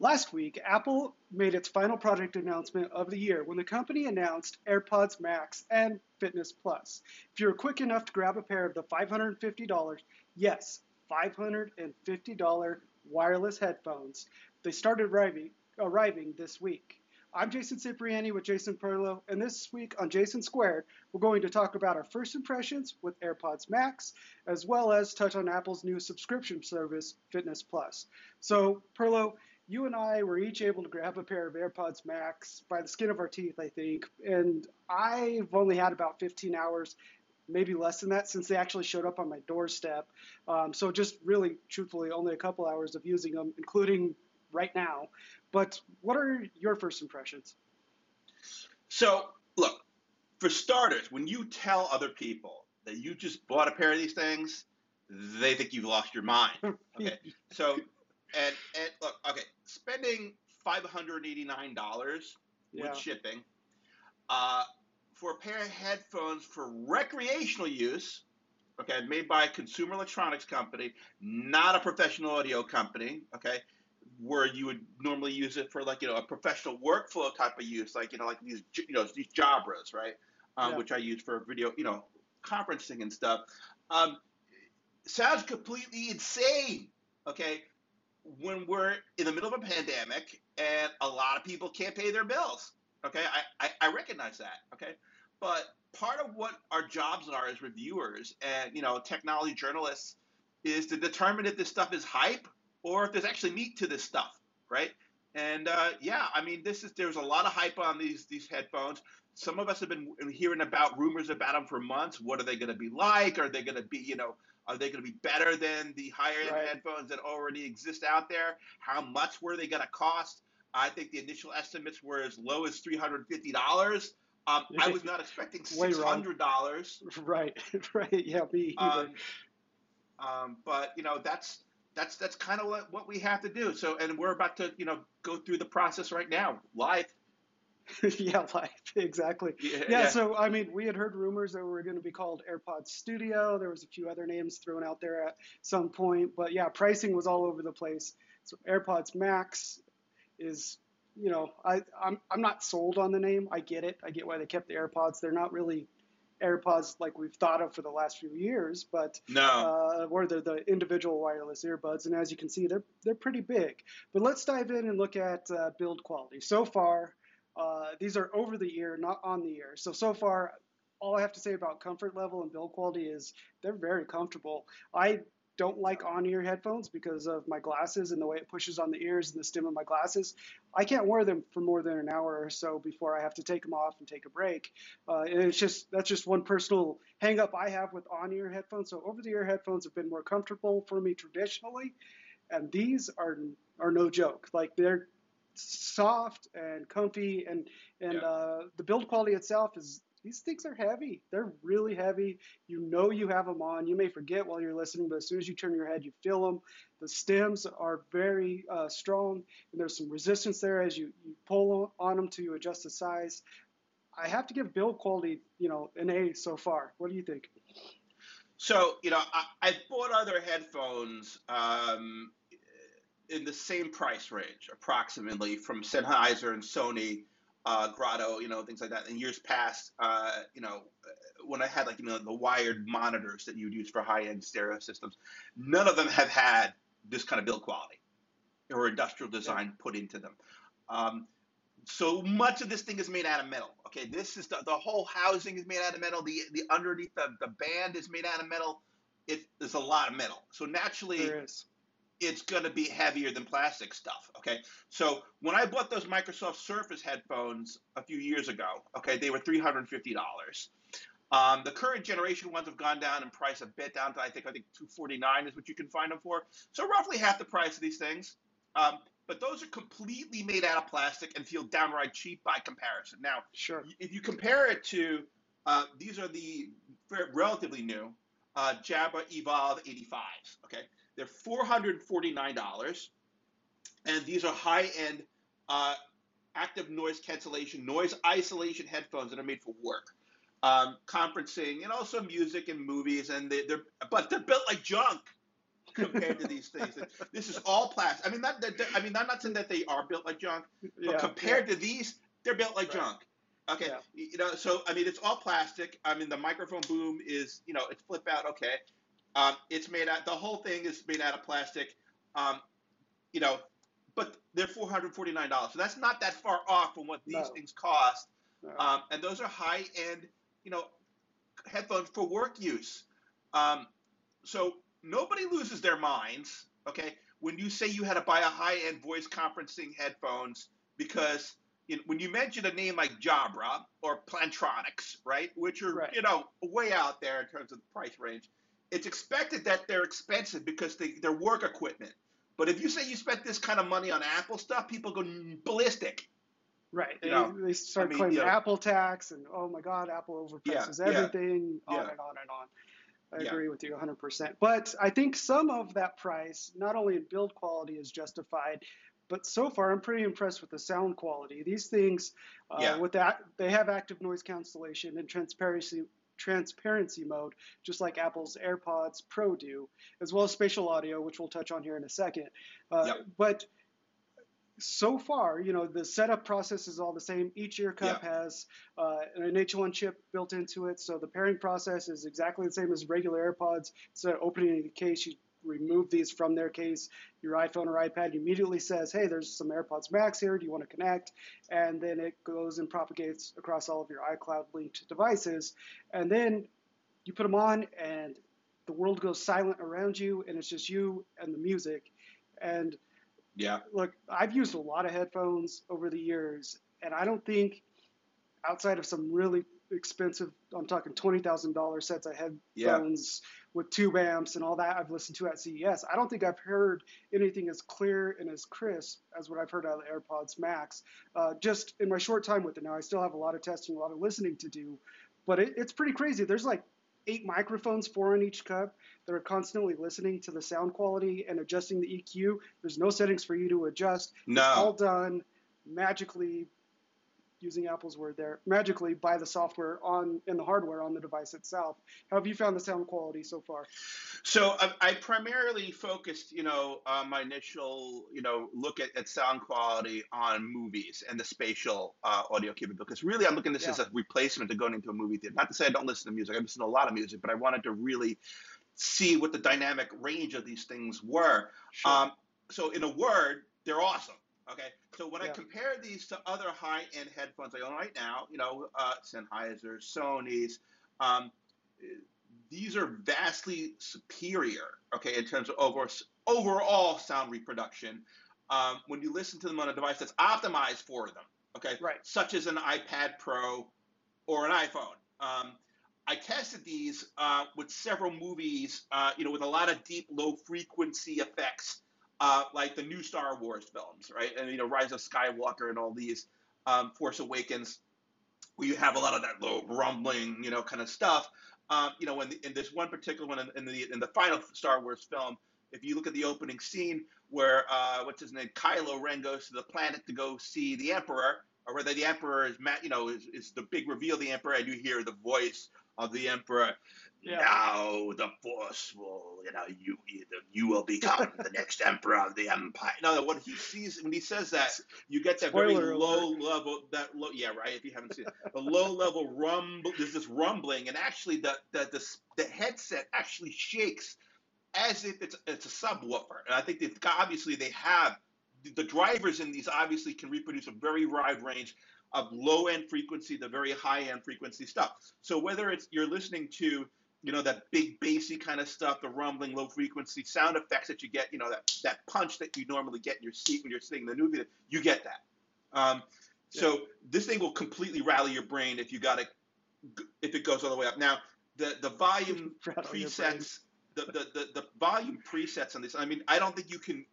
Last week, Apple made its final product announcement of the year when the company announced AirPods Max and Fitness Plus. If you're quick enough to grab a pair of the $550, yes, $550 wireless headphones, they started arriving, arriving this week. I'm Jason Cipriani with Jason Perlow, and this week on Jason Squared, we're going to talk about our first impressions with AirPods Max, as well as touch on Apple's new subscription service, Fitness Plus. So, Perlow, you and I were each able to grab a pair of AirPods Max by the skin of our teeth, I think. And I've only had about 15 hours, maybe less than that, since they actually showed up on my doorstep. Um, so just really, truthfully, only a couple hours of using them, including right now. But what are your first impressions? So, look, for starters, when you tell other people that you just bought a pair of these things, they think you've lost your mind. Okay. so and and look, okay, spending five hundred eighty nine dollars yeah. with shipping uh, for a pair of headphones for recreational use. Okay, made by a consumer electronics company, not a professional audio company. Okay, where you would normally use it for like you know a professional workflow type of use, like you know like these you know these Jabras, right? Um, yeah. Which I use for video, you know, conferencing and stuff. Um, sounds completely insane. Okay, when we're in the middle of a pandemic and a lot of people can't pay their bills. Okay, I, I, I recognize that. Okay, but part of what our jobs are as reviewers and you know technology journalists is to determine if this stuff is hype or if there's actually meat to this stuff, right? And uh, yeah, I mean, this is there's a lot of hype on these these headphones. Some of us have been hearing about rumors about them for months. What are they going to be like? Are they going to be, you know, are they going to be better than the higher end right. headphones that already exist out there? How much were they going to cost? I think the initial estimates were as low as three hundred fifty dollars. Um, I was not expecting six hundred dollars. Right, right, yeah, me either. Um, um, but you know, that's that's that's kind of what, what we have to do. So, and we're about to you know go through the process right now, live. yeah, live exactly. Yeah, yeah, yeah, So, I mean, we had heard rumors that we were going to be called AirPods Studio. There was a few other names thrown out there at some point, but yeah, pricing was all over the place. So, AirPods Max is, you know, I I'm I'm not sold on the name. I get it. I get why they kept the AirPods. They're not really AirPods like we've thought of for the last few years, but no, uh, or they're the individual wireless earbuds, and as you can see, they're they're pretty big. But let's dive in and look at uh, build quality. So far, uh, these are over the ear, not on the ear. So so far, all I have to say about comfort level and build quality is they're very comfortable. I don't like on-ear headphones because of my glasses and the way it pushes on the ears and the stem of my glasses. I can't wear them for more than an hour or so before I have to take them off and take a break. Uh, and it's just that's just one personal hangup I have with on-ear headphones. So over-the-ear headphones have been more comfortable for me traditionally, and these are are no joke. Like they're soft and comfy, and and yeah. uh, the build quality itself is these things are heavy. They're really heavy. You know you have them on. You may forget while you're listening, but as soon as you turn your head, you feel them. The stems are very uh, strong, and there's some resistance there as you, you pull on them to adjust the size. I have to give build quality, you know, an A so far. What do you think? So, you know, I, have bought other headphones um, in the same price range, approximately, from Sennheiser and Sony uh, Grotto, you know, things like that. In years past, uh, you know, when I had like you know the wired monitors that you would use for high-end stereo systems, none of them have had this kind of build quality or industrial design put into them. Um, so much of this thing is made out of metal. Okay, this is the, the whole housing is made out of metal. The the underneath the, the band is made out of metal. It is a lot of metal. So naturally, it's going to be heavier than plastic stuff. Okay. So when I bought those Microsoft Surface headphones a few years ago, okay, they were $350. Um, the current generation ones have gone down in price a bit, down to I think I think 249 is what you can find them for. So roughly half the price of these things. Um, but those are completely made out of plastic and feel downright cheap by comparison. Now, sure. if you compare it to uh, these are the relatively new uh, Jabra Evolve 85s. Okay, they're $449, and these are high-end uh, active noise cancellation, noise isolation headphones that are made for work, um, conferencing, and also music and movies. And they, are but they're built like junk. compared to these things. This is all plastic. I mean, not that. I mean, I'm not saying that they are built like junk, but Yeah, compared to these, they're built like Right. junk. Okay, Yeah. you know, so I mean, it's all plastic. I mean, the microphone boom is, you know, it's flip out. Okay, um, it's made out. The whole thing is made out of plastic. Um, you know, but they're four hundred forty nine dollars. So that's not that far off from what these No. things cost. yeah. Um, and those are high end, you know, headphones for work use. Um, so nobody loses their minds, okay, when you say you had to buy a high end voice conferencing headphones because you know, when you mention a name like Jabra or Plantronics, right, which are Right. you know way out there in terms of the price range, it's expected that they're expensive because they, they're work equipment. But if you say you spent this kind of money on Apple stuff, people go ballistic. Right. They, they start I mean, claiming you know- Apple tax and oh my God, Apple overprices Yeah, yeah, everything, on yeah. and on and on. I Yeah. agree with you 100%. But I think some of that price, not only in build quality, is justified, but so far I'm pretty impressed with the sound quality. These things, uh, Yeah. with that, they have active noise cancellation and transparency transparency mode, just like Apple's AirPods Pro do, as well as spatial audio, which we'll touch on here in a second. Uh, Yep. But so far, you know, the setup process is all the same. Each ear cup has uh, an H1 chip built into it, so the pairing process is exactly the same as regular AirPods. Instead of opening the case, you remove these from their case. Your iPhone or iPad immediately says, "Hey, there's some AirPods Max here. Do you want to connect?" And then it goes and propagates across all of your iCloud linked devices, and then you put them on, and the world goes silent around you, and it's just you and the music, and Yeah. look, I've used a lot of headphones over the years, and I don't think outside of some really expensive, I'm talking twenty thousand dollar sets of headphones with tube amps and all that I've listened to at CES. I don't think I've heard anything as clear and as crisp as what I've heard out of the AirPods Max. Uh, just in my short time with it now, I still have a lot of testing, a lot of listening to do, but it, it's pretty crazy. There's like eight microphones, four in each cup, that are constantly listening to the sound quality and adjusting the EQ. There's no settings for you to adjust. No. It's all done magically, using Apple's word there, magically by the software on and the hardware on the device itself. How have you found the sound quality so far? So I, I primarily focused, you know, uh, my initial, you know, look at, at sound quality on movies and the spatial uh, audio capability. Because really, I'm looking at this as a replacement to going into a movie theater. Not to say I don't listen to music. I listen to a lot of music, but I wanted to really see what the dynamic range of these things were. Sure. Um, so in a word, they're awesome. Okay. So when I compare these to other high-end headphones I own right now, you know, uh, Sennheiser, Sony's, um, these are vastly superior. Okay, in terms of over, overall sound reproduction. Um, when you listen to them on a device that's optimized for them. Okay. Right. Such as an iPad Pro or an iPhone. Um, I tested these uh, with several movies, uh, you know, with a lot of deep, low frequency effects, uh, like the new Star Wars films, right? And you know, Rise of Skywalker and all these, um, Force Awakens, where you have a lot of that low rumbling, you know, kind of stuff. Um, you know, in, the, in this one particular one, in, in the in the final Star Wars film, if you look at the opening scene where uh, what's his name, Kylo Ren goes to the planet to go see the Emperor, or whether the Emperor is, you know, is, is the big reveal of the Emperor, and you hear the voice of the Emperor. Yeah. Now the Force will, you know, you you will become the next Emperor of the Empire. No, what he sees when he says that, you get that Spoiler very alert. low level, that low, yeah, right. If you haven't seen it, the low level rumble. There's this rumbling, and actually, the the the, the headset actually shakes as if it's it's a subwoofer. And I think they've obviously they have the drivers in these obviously can reproduce a very wide range of low end frequency the very high end frequency stuff. So whether it's you're listening to you know that big bassy kind of stuff, the rumbling, low frequency sound effects that you get, you know that that punch that you normally get in your seat when you're sitting in the movie, you get that. Um, so this thing will completely rally your brain if you got it if it goes all the way up. Now the the volume presets the, the, the, the volume presets on this, I mean, I don't think you can,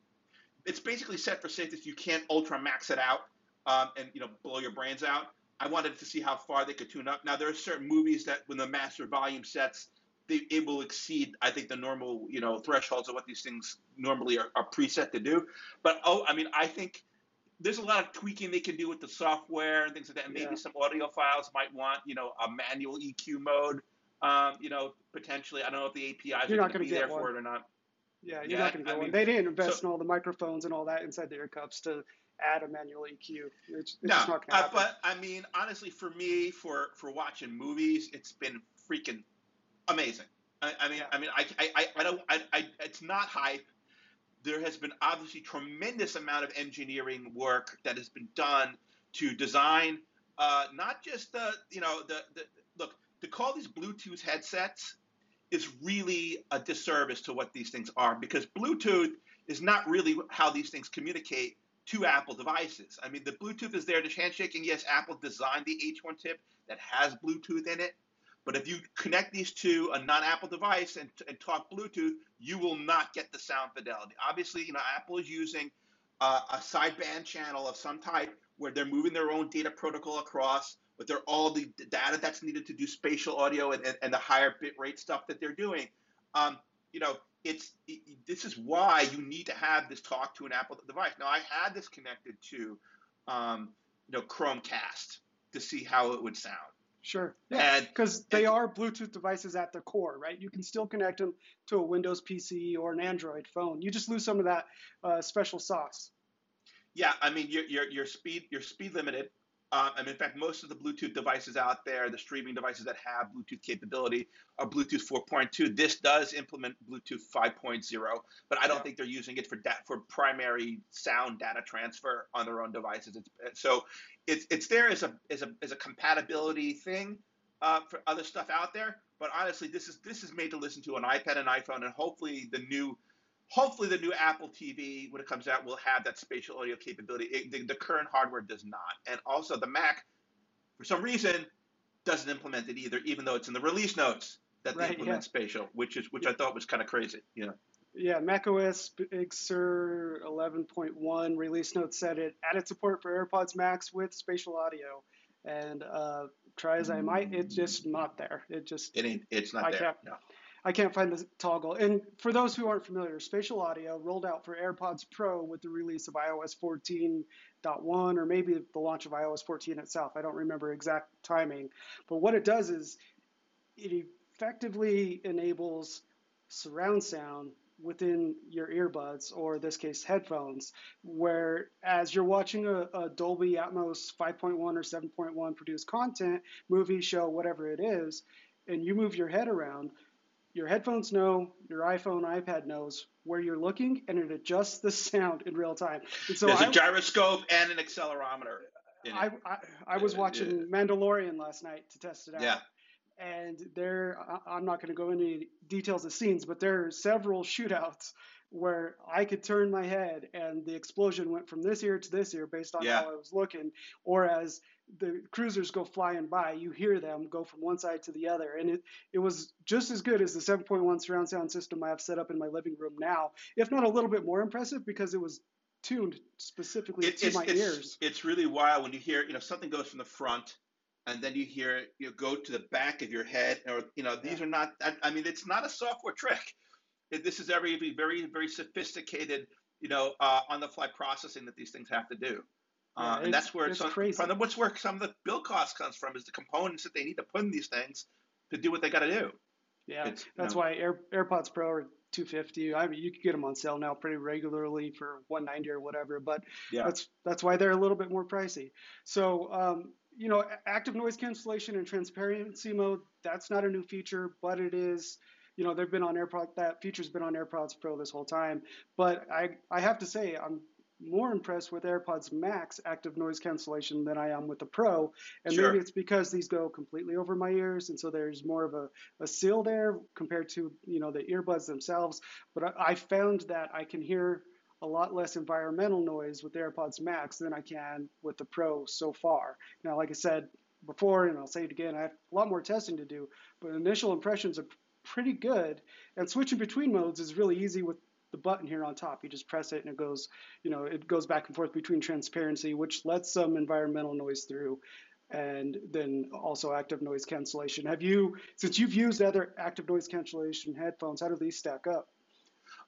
it's basically set for safety. You can't ultra max it out um, and, you know, blow your brains out. I wanted to see how far they could tune up. Now, there are certain movies that when the master volume sets, they, it will exceed, I think, the normal, you know, thresholds of what these things normally are, are preset to do. But, oh, I mean, I think there's a lot of tweaking they can do with the software and things like that. And maybe Yeah. some audiophiles might want, you know, a manual EQ mode um, you know, potentially. I don't know if the APIs You're are not going to be there get for it or not. Yeah, you're Yeah, not going to I get one. They didn't invest so- in all the microphones and all that inside the ear cups to add a manual EQ. It's, it's No, just not going to uh, but I mean, honestly, for me, for for watching movies, it's been freaking amazing. I, I mean, Yeah. I mean, I, I, I, I don't, I, I, it's not hype. There has been obviously tremendous amount of engineering work that has been done to design, uh, not just the, you know, the, the look to call these Bluetooth headsets is really a disservice to what these things are because Bluetooth is not really how these things communicate to Apple devices. I mean, the Bluetooth is there to handshake, and yes, Apple designed the H1 chip that has Bluetooth in it. But if you connect these to a non-Apple device and, and talk Bluetooth, you will not get the sound fidelity. Obviously, you know, Apple is using uh, a sideband channel of some type where they're moving their own data protocol across, but they're all the data that's needed to do spatial audio and, and, and the higher bit rate stuff that they're doing. Um, you know, it's it, this is why you need to have this talk to an Apple device. Now, I had this connected to, um, you know, Chromecast to see how it would sound. Sure. Yeah. Because they and- are Bluetooth devices at the core, right? You can still connect them to a Windows PC or an Android phone. You just lose some of that uh, special sauce. Yeah, I mean, your your your speed your speed limited. Um, and in fact, most of the Bluetooth devices out there, the streaming devices that have Bluetooth capability, are Bluetooth 4.2. This does implement Bluetooth 5.0, but I don't Yeah. think they're using it for da- for primary sound data transfer on their own devices. It's, so it's it's there as a as a as a compatibility thing uh, for other stuff out there. But honestly, this is this is made to listen to an iPad and iPhone, and hopefully the new hopefully the new Apple TV when it comes out will have that spatial audio capability. It, the, the current hardware does not, and also the Mac, for some reason, doesn't implement it either, even though it's in the release notes that Right, they implement yeah. spatial, which is which I thought was kind of crazy. You know, Yeah, macOS Big Sur 11.1 release notes said it added support for AirPods Max with spatial audio. And uh, try as I might, it's just not there. It just it ain't. It's not I there. can't- No. I can't find the toggle. And for those who aren't familiar, spatial audio rolled out for AirPods Pro with the release of iOS 14.1 or maybe the launch of iOS 14 itself. I don't remember exact timing. But what it does is it effectively enables surround sound within your earbuds or in this case headphones where as you're watching a, a dolby atmos 5.1 or 7.1 produced content movie show whatever it is and you move your head around your headphones know, your iPhone, iPad knows where you're looking, and it adjusts the sound in real time. And so There's I, a gyroscope and an accelerometer. I, I, I was Yeah, watching Mandalorian last night to test it out. yeah. And there, I'm not going to go into any details of scenes, but there are several shootouts where I could turn my head and the explosion went from this ear to this ear based on Yeah. how I was looking. Or as the cruisers go flying by, you hear them go from one side to the other. And it, it was just as good as the 7.1 surround sound system I have set up in my living room now, if not a little bit more impressive because it was tuned specifically It- to it's, my it's, ears. it's really wild when you hear, you know, something goes from the front and then you hear it you know, go to the back of your head or, you know, these are not, I, I mean, it's not a software trick. It, this is every very, very sophisticated, you know, uh, on the fly processing that these things have to do. Yeah, Uh, and that's where it's some, crazy. from the, what's where some of the build cost comes from is the components that they need to put in these things to do what they got to do. Yeah, It's, you that's know, why Air, AirPods Pro are 250. I mean, you can get them on sale now pretty regularly for 190 or whatever. But Yeah. that's that's why they're a little bit more pricey. So um, you know, active noise cancellation and transparency mode. That's not a new feature, but it is. You know, they've been on AirPods. That feature's been on AirPods Pro this whole time. But I I have to say I'm more impressed with AirPods Max active noise cancellation than I am with the Pro. And Sure. maybe it's because these go completely over my ears, and so there's more of a, a seal there compared to you know the earbuds themselves. But I, I found that I can hear a lot less environmental noise with the AirPods Max than I can with the Pro so far. Now, like I said before, and I'll say it again, I have a lot more testing to do, but initial impressions are pretty good. And switching between modes is really easy with the button here on top. You just press it and it goes, you know, it goes back and forth between transparency, which lets some environmental noise through, and then also active noise cancellation. Have you, since you've used other active noise cancellation headphones, how do these stack up?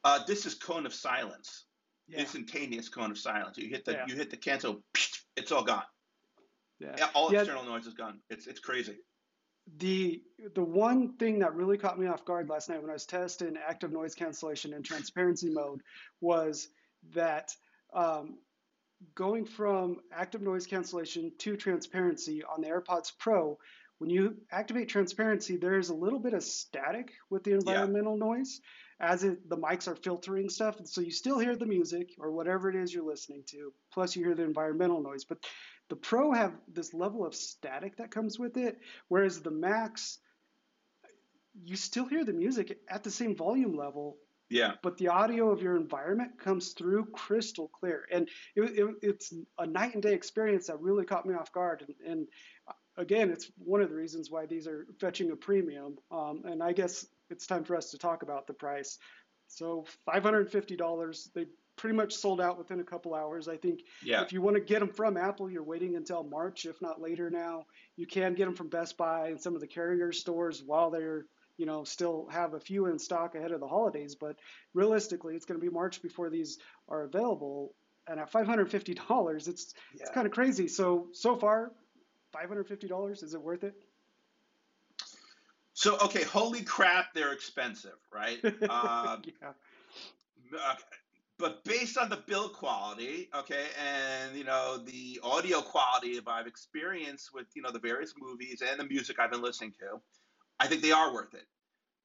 Uh, this is cone of silence. Instantaneous cone of silence. You hit the Yeah. you hit the cancel, it's all gone. yeah. Yeah, all Yeah. external noise is gone. It's it's crazy. The the one thing that really caught me off guard last night when I was testing active noise cancellation in transparency mode was that um, going from active noise cancellation to transparency on the AirPods Pro, when you activate transparency, there is a little bit of static with the environmental yeah. noise as it, the mics are filtering stuff. So you still hear the music or whatever it is you're listening to, plus you hear the environmental noise. But the Pro have this level of static that comes with it, whereas the Max, you still hear the music at the same volume level. Yeah. But the audio of your environment comes through crystal clear, and it, it, it's a night and day experience that really caught me off guard. And, and again, it's one of the reasons why these are fetching a premium. Um, and I guess it's time for us to talk about the price. So $550, they pretty much sold out within a couple hours. I think yeah. if you want to get them from Apple, you're waiting until March, if not later now. You can get them from Best Buy and some of the carrier stores while they're, you know, still have a few in stock ahead of the holidays. But realistically, it's going to be March before these are available. And at $550, it's yeah. it's kind of crazy. So so far, $550, is it worth it? So okay, holy crap, they're expensive, right? Uh, yeah. Uh, but based on the build quality, okay, and you know the audio quality of I've experienced with you know the various movies and the music I've been listening to, I think they are worth it.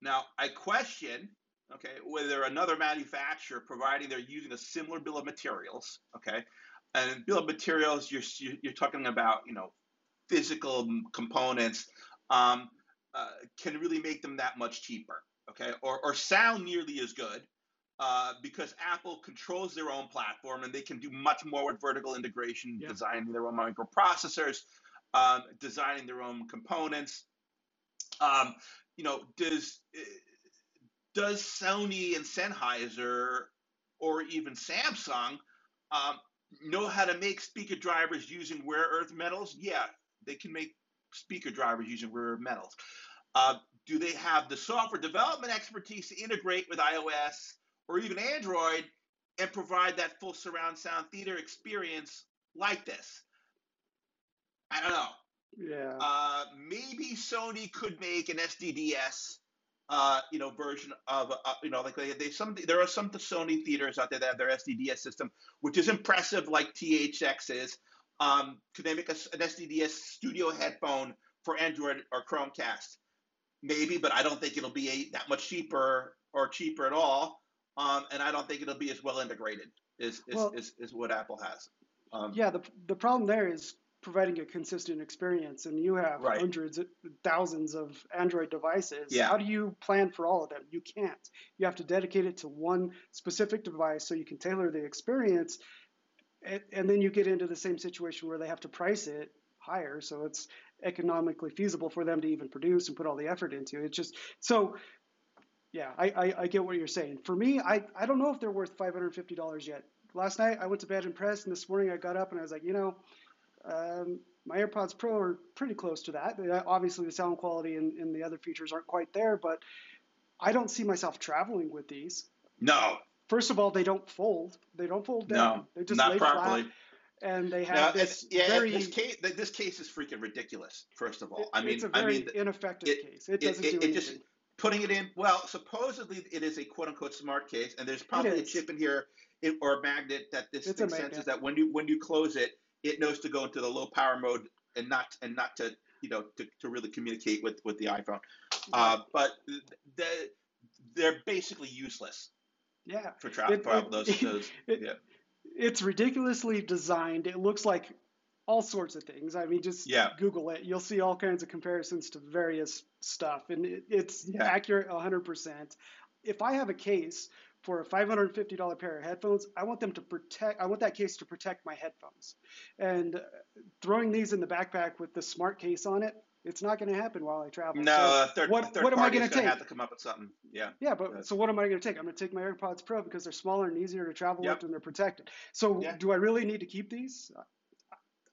Now I question, okay, whether another manufacturer, providing they're using a similar bill of materials, okay, and bill of materials you're you're talking about you know physical components, um, uh, can really make them that much cheaper, okay, or or sound nearly as good uh, because Apple controls their own platform and they can do much more with vertical integration, yeah. designing their own microprocessors, um, designing their own components. Um, you know, does does Sony and Sennheiser or even Samsung um, know how to make speaker drivers using rare earth metals? Yeah, they can make speaker drivers using rare metals. Uh, do they have the software development expertise to integrate with iOS or even Android and provide that full surround sound theater experience like this. I don't know. Yeah. Uh, maybe Sony could make an SDDS, uh, you know, version of, uh, you know, like they, they some there are some Sony theaters out there that have their SDDS system, which is impressive, like THX is. Um, could they make a, an SDDS studio headphone for Android or Chromecast? Maybe, but I don't think it'll be a, that much cheaper or cheaper at all um, and I don't think it'll be as well integrated as, well, what Apple has. Um, yeah, the, the problem there is providing a consistent experience, and you have right. hundreds, thousands of Android devices. Yeah. How do you plan for all of them? You can't. You have to dedicate it to one specific device so you can tailor the experience, and, and then you get into the same situation where they have to price it higher, so it's economically feasible for them to even produce and put all the effort into it. Just so yeah, I, I, I, get what you're saying. For me, I, I don't know if they're worth $550 yet. Last night I went to bed impressed, and this morning I got up and I was like, you know, um, my AirPods Pro are pretty close to that. Obviously, the sound quality and, and the other features aren't quite there, but I don't see myself traveling with these. No. First of all, they don't fold. They don't fold down. No, they just not lay properly. flat and they have now, this yeah, very this case, this case is freaking ridiculous. First of all, it, I mean, it's a very I mean, ineffective it, case. It doesn't it, do anything. Just, putting it in. Well, supposedly it is a quote unquote smart case, and there's probably a chip in here or a magnet that this it's thing senses that when you when you close it, it knows to go into the low power mode and not and not to you know to, to really communicate with with the iPhone. Uh, but the, they're basically useless. Yeah. For travel, those, those it, yeah. It's ridiculously designed. It looks like all sorts of things. I mean, just yeah. Google it. You'll see all kinds of comparisons to various stuff, and it, it's yeah. accurate 100%. If I have a case for a $550 pair of headphones, I want them to protect. I want that case to protect my headphones. And throwing these in the backpack with the smart case on it, it's not going to happen while I travel. No, so a third, what, a third what am I going to take? Have to come up with something. Yeah. Yeah, but so what am I going to take? I'm going to take my AirPods Pro because they're smaller and easier to travel yep. with, and they're protected. So yeah. do I really need to keep these?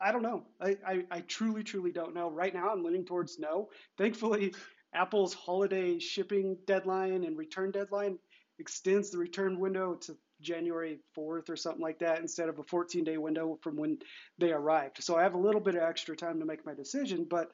I don't know. I, I, I, truly, truly don't know. Right now, I'm leaning towards no. Thankfully, Apple's holiday shipping deadline and return deadline extends the return window to January 4th or something like that instead of a 14 day window from when they arrived. So I have a little bit of extra time to make my decision, but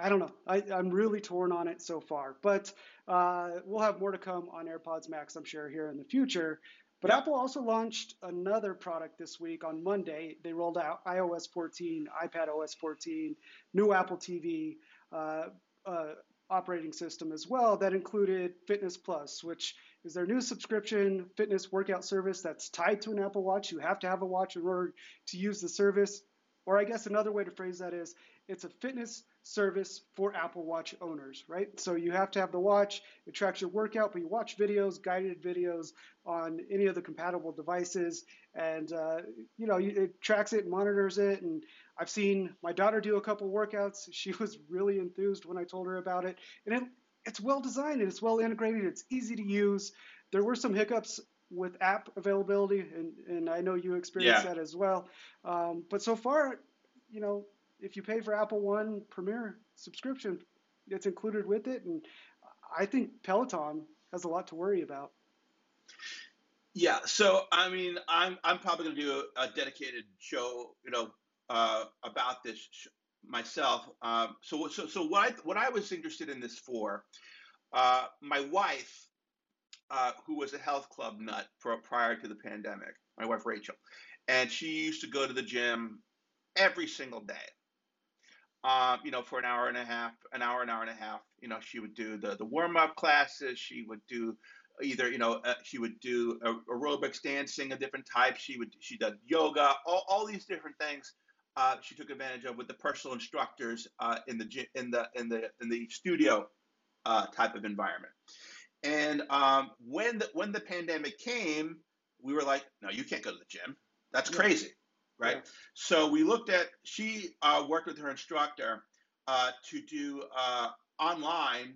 I don't know. I, am really torn on it so far, but uh, we'll have more to come on AirPods Max, I'm sure, here in the future. But. Apple also launched another product this week on Monday. They rolled out iOS 14, iPad OS 14, new Apple TV uh, uh, operating system as well that included Fitness Plus, which is their new subscription fitness workout service that's tied to an Apple Watch. You have to have a watch in order to use the service. Or I guess another way to phrase that is it's a fitness service for Apple Watch owners, right? So you have to have the watch, it tracks your workout, but you watch videos, guided videos on any of the compatible devices, and uh, you know it tracks it, monitors it, and I've seen my daughter do a couple workouts. She was really enthused when I told her about it, and it, it's well designed and it's well integrated. It's easy to use. There were some hiccups with app availability, and, and I know you experienced yeah. that as well. Um, but so far, you know, if you pay for Apple One Premier subscription, it's included with it, and I think Peloton has a lot to worry about. Yeah, so I mean, I'm I'm probably going to do a, a, dedicated show, you know, uh, about this sh- myself. Um, so so so what I what I was interested in this for, uh, my wife, uh, who was a health club nut for, prior to the pandemic, my wife Rachel, and she used to go to the gym every single day um, you know, for an hour and a half, an hour, an hour and a half. You know, she would do the the warm up classes. She would do either, you know, uh, she would do aerobics, dancing of different types. She would she did yoga, all, all these different things. Uh, she took advantage of with the personal instructors uh, in the in the in the in the studio uh, type of environment. And um, when the when the pandemic came, we were like, no, you can't go to the gym. That's crazy right? Yeah. So we looked at, she uh, worked with her instructor uh, to do uh, online,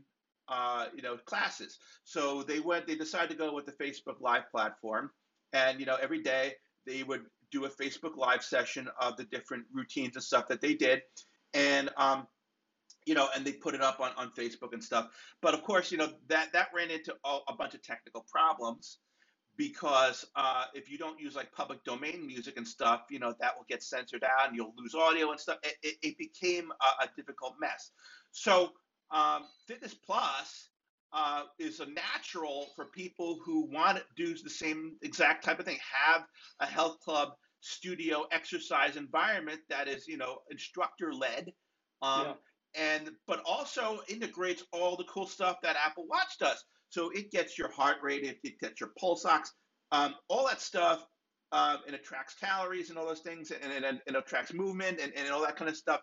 uh, you know, classes. So they went, they decided to go with the Facebook Live platform. And, you know, every day they would do a Facebook Live session of the different routines and stuff that they did. And, um, you know, and they put it up on, on Facebook and stuff. But of course, you know, that, that ran into all, a bunch of technical problems because uh, if you don't use like public domain music and stuff, you know, that will get censored out and you'll lose audio and stuff. It, it, it became a, a, difficult mess. So um, Fitness Plus uh, is a natural for people who want to do the same exact type of thing, have a health club studio exercise environment that is, you know, instructor led. Um, yeah. And but also integrates all the cool stuff that Apple Watch does. So it gets your heart rate, it gets your pulse ox, um, all that stuff, uh, and it tracks calories and all those things, and, and, and, it tracks movement and, and all that kind of stuff.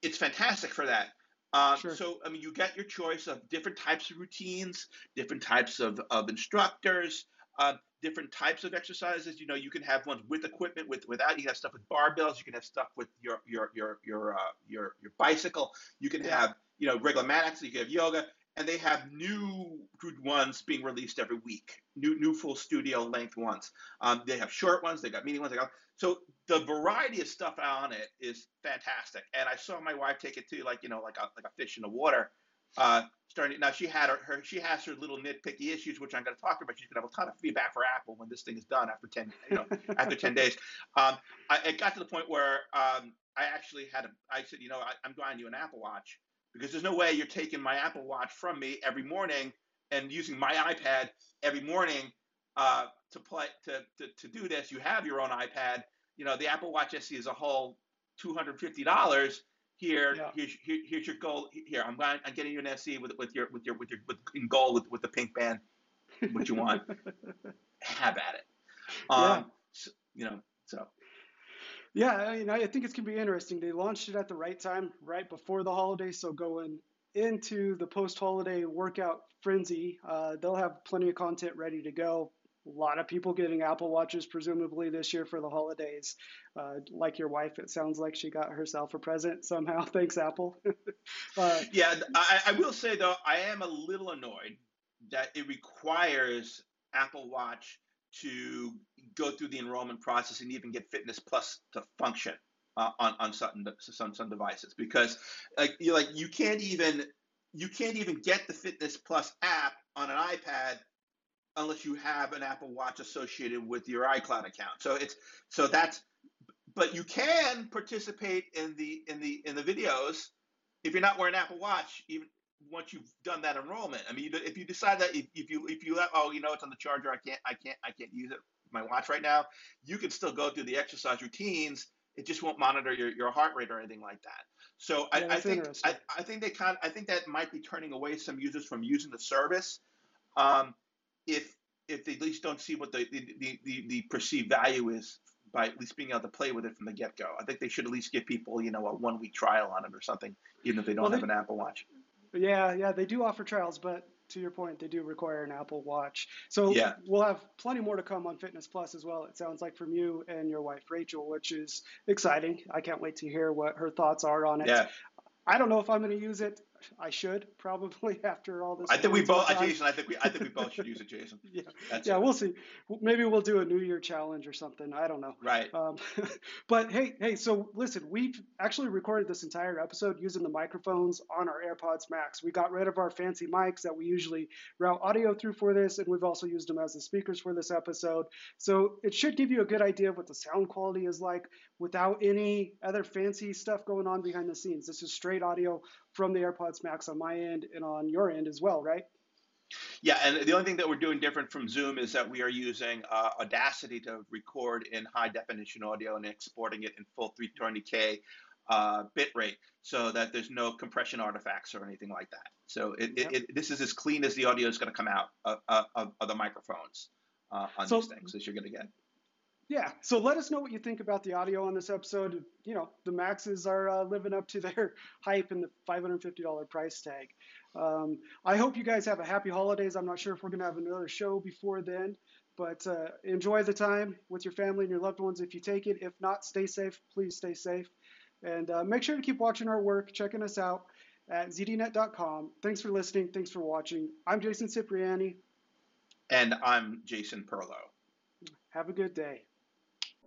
It's fantastic for that. Um, sure. So, I mean, you get your choice of different types of routines, different types of, of instructors, uh, different types of exercises. You know, you can have ones with equipment, with without. You have stuff with barbells. You can have stuff with your your your your uh, your your bicycle. You can yeah. have you know regular mat You can have yoga and they have new ones being released every week, new new full studio length ones. Um, they have short ones, they got mini ones, they got so the variety of stuff on it is fantastic. And I saw my wife take it to like you know like a like a fish in the water. Uh, starting now, she had her, her she has her little nitpicky issues, which I'm going to talk about. She's going to have a ton of feedback for Apple when this thing is done after ten you know after ten days. Um, I, it got to the point where um, I actually had a I said you know I, I'm buying you an Apple Watch because there's no way you're taking my Apple Watch from me every morning and using my iPad every morning uh, to play to, to, to do this. You have your own iPad. You know, the Apple Watch SE is a whole two hundred fifty dollars. Here, yeah. here's, here, here's your gold. Here, I'm going. I'm getting you an SE with with your with your with your with in gold with, with the pink band. What you want? have at it. Um, yeah. So, you know, so yeah, I mean, I think it's going to be interesting. They launched it at the right time, right before the holidays. So going into the post-holiday workout frenzy, uh, they'll have plenty of content ready to go. A lot of people getting Apple Watches presumably this year for the holidays. Uh, like your wife, it sounds like she got herself a present somehow. Thanks, Apple. uh, yeah, I, I will say though, I am a little annoyed that it requires Apple Watch to go through the enrollment process and even get Fitness Plus to function uh, on on certain some some devices because like you like you can't even you can't even get the Fitness Plus app on an iPad unless you have an Apple Watch associated with your iCloud account. So it's so that's but you can participate in the in the in the videos if you're not wearing Apple Watch, even once you've done that enrollment, I mean, if you decide that if, if you if you let oh you know it's on the charger, I can't I can't I can't use it my watch right now, you can still go through the exercise routines. It just won't monitor your, your heart rate or anything like that. So I, I think I, I, think they kind I think that might be turning away some users from using the service. Um, if if they at least don't see what the the, the, the perceived value is by at least being able to play with it from the get go. I think they should at least give people, you know, a one week trial on it or something, even if they don't well, have they, an Apple Watch. Yeah, yeah, they do offer trials, but to your point, they do require an Apple Watch. So yeah. we'll have plenty more to come on Fitness Plus as well. It sounds like from you and your wife Rachel, which is exciting. I can't wait to hear what her thoughts are on it. Yeah. I don't know if I'm going to use it. I should probably after all this. I think we both, Jason. I think we, I think we both should use it, Jason. yeah, That's yeah. It. We'll see. Maybe we'll do a New Year challenge or something. I don't know. Right. Um, but hey, hey. So listen, we've actually recorded this entire episode using the microphones on our AirPods Max. We got rid of our fancy mics that we usually route audio through for this, and we've also used them as the speakers for this episode. So it should give you a good idea of what the sound quality is like without any other fancy stuff going on behind the scenes. This is straight audio from the AirPods Max on my end and on your end as well, right? Yeah, and the only thing that we're doing different from Zoom is that we are using uh, Audacity to record in high definition audio and exporting it in full 320k uh, bit rate so that there's no compression artifacts or anything like that. So it, yep. it, it, this is as clean as the audio is going to come out of, of, of the microphones uh, on so, these things as you're going to get. Yeah. So let us know what you think about the audio on this episode. You know, the Maxes are uh, living up to their hype and the $550 price tag. Um, I hope you guys have a happy holidays. I'm not sure if we're going to have another show before then, but uh, enjoy the time with your family and your loved ones if you take it. If not, stay safe. Please stay safe. And uh, make sure to keep watching our work, checking us out at zdnet.com. Thanks for listening. Thanks for watching. I'm Jason Cipriani. And I'm Jason Perlow. Have a good day.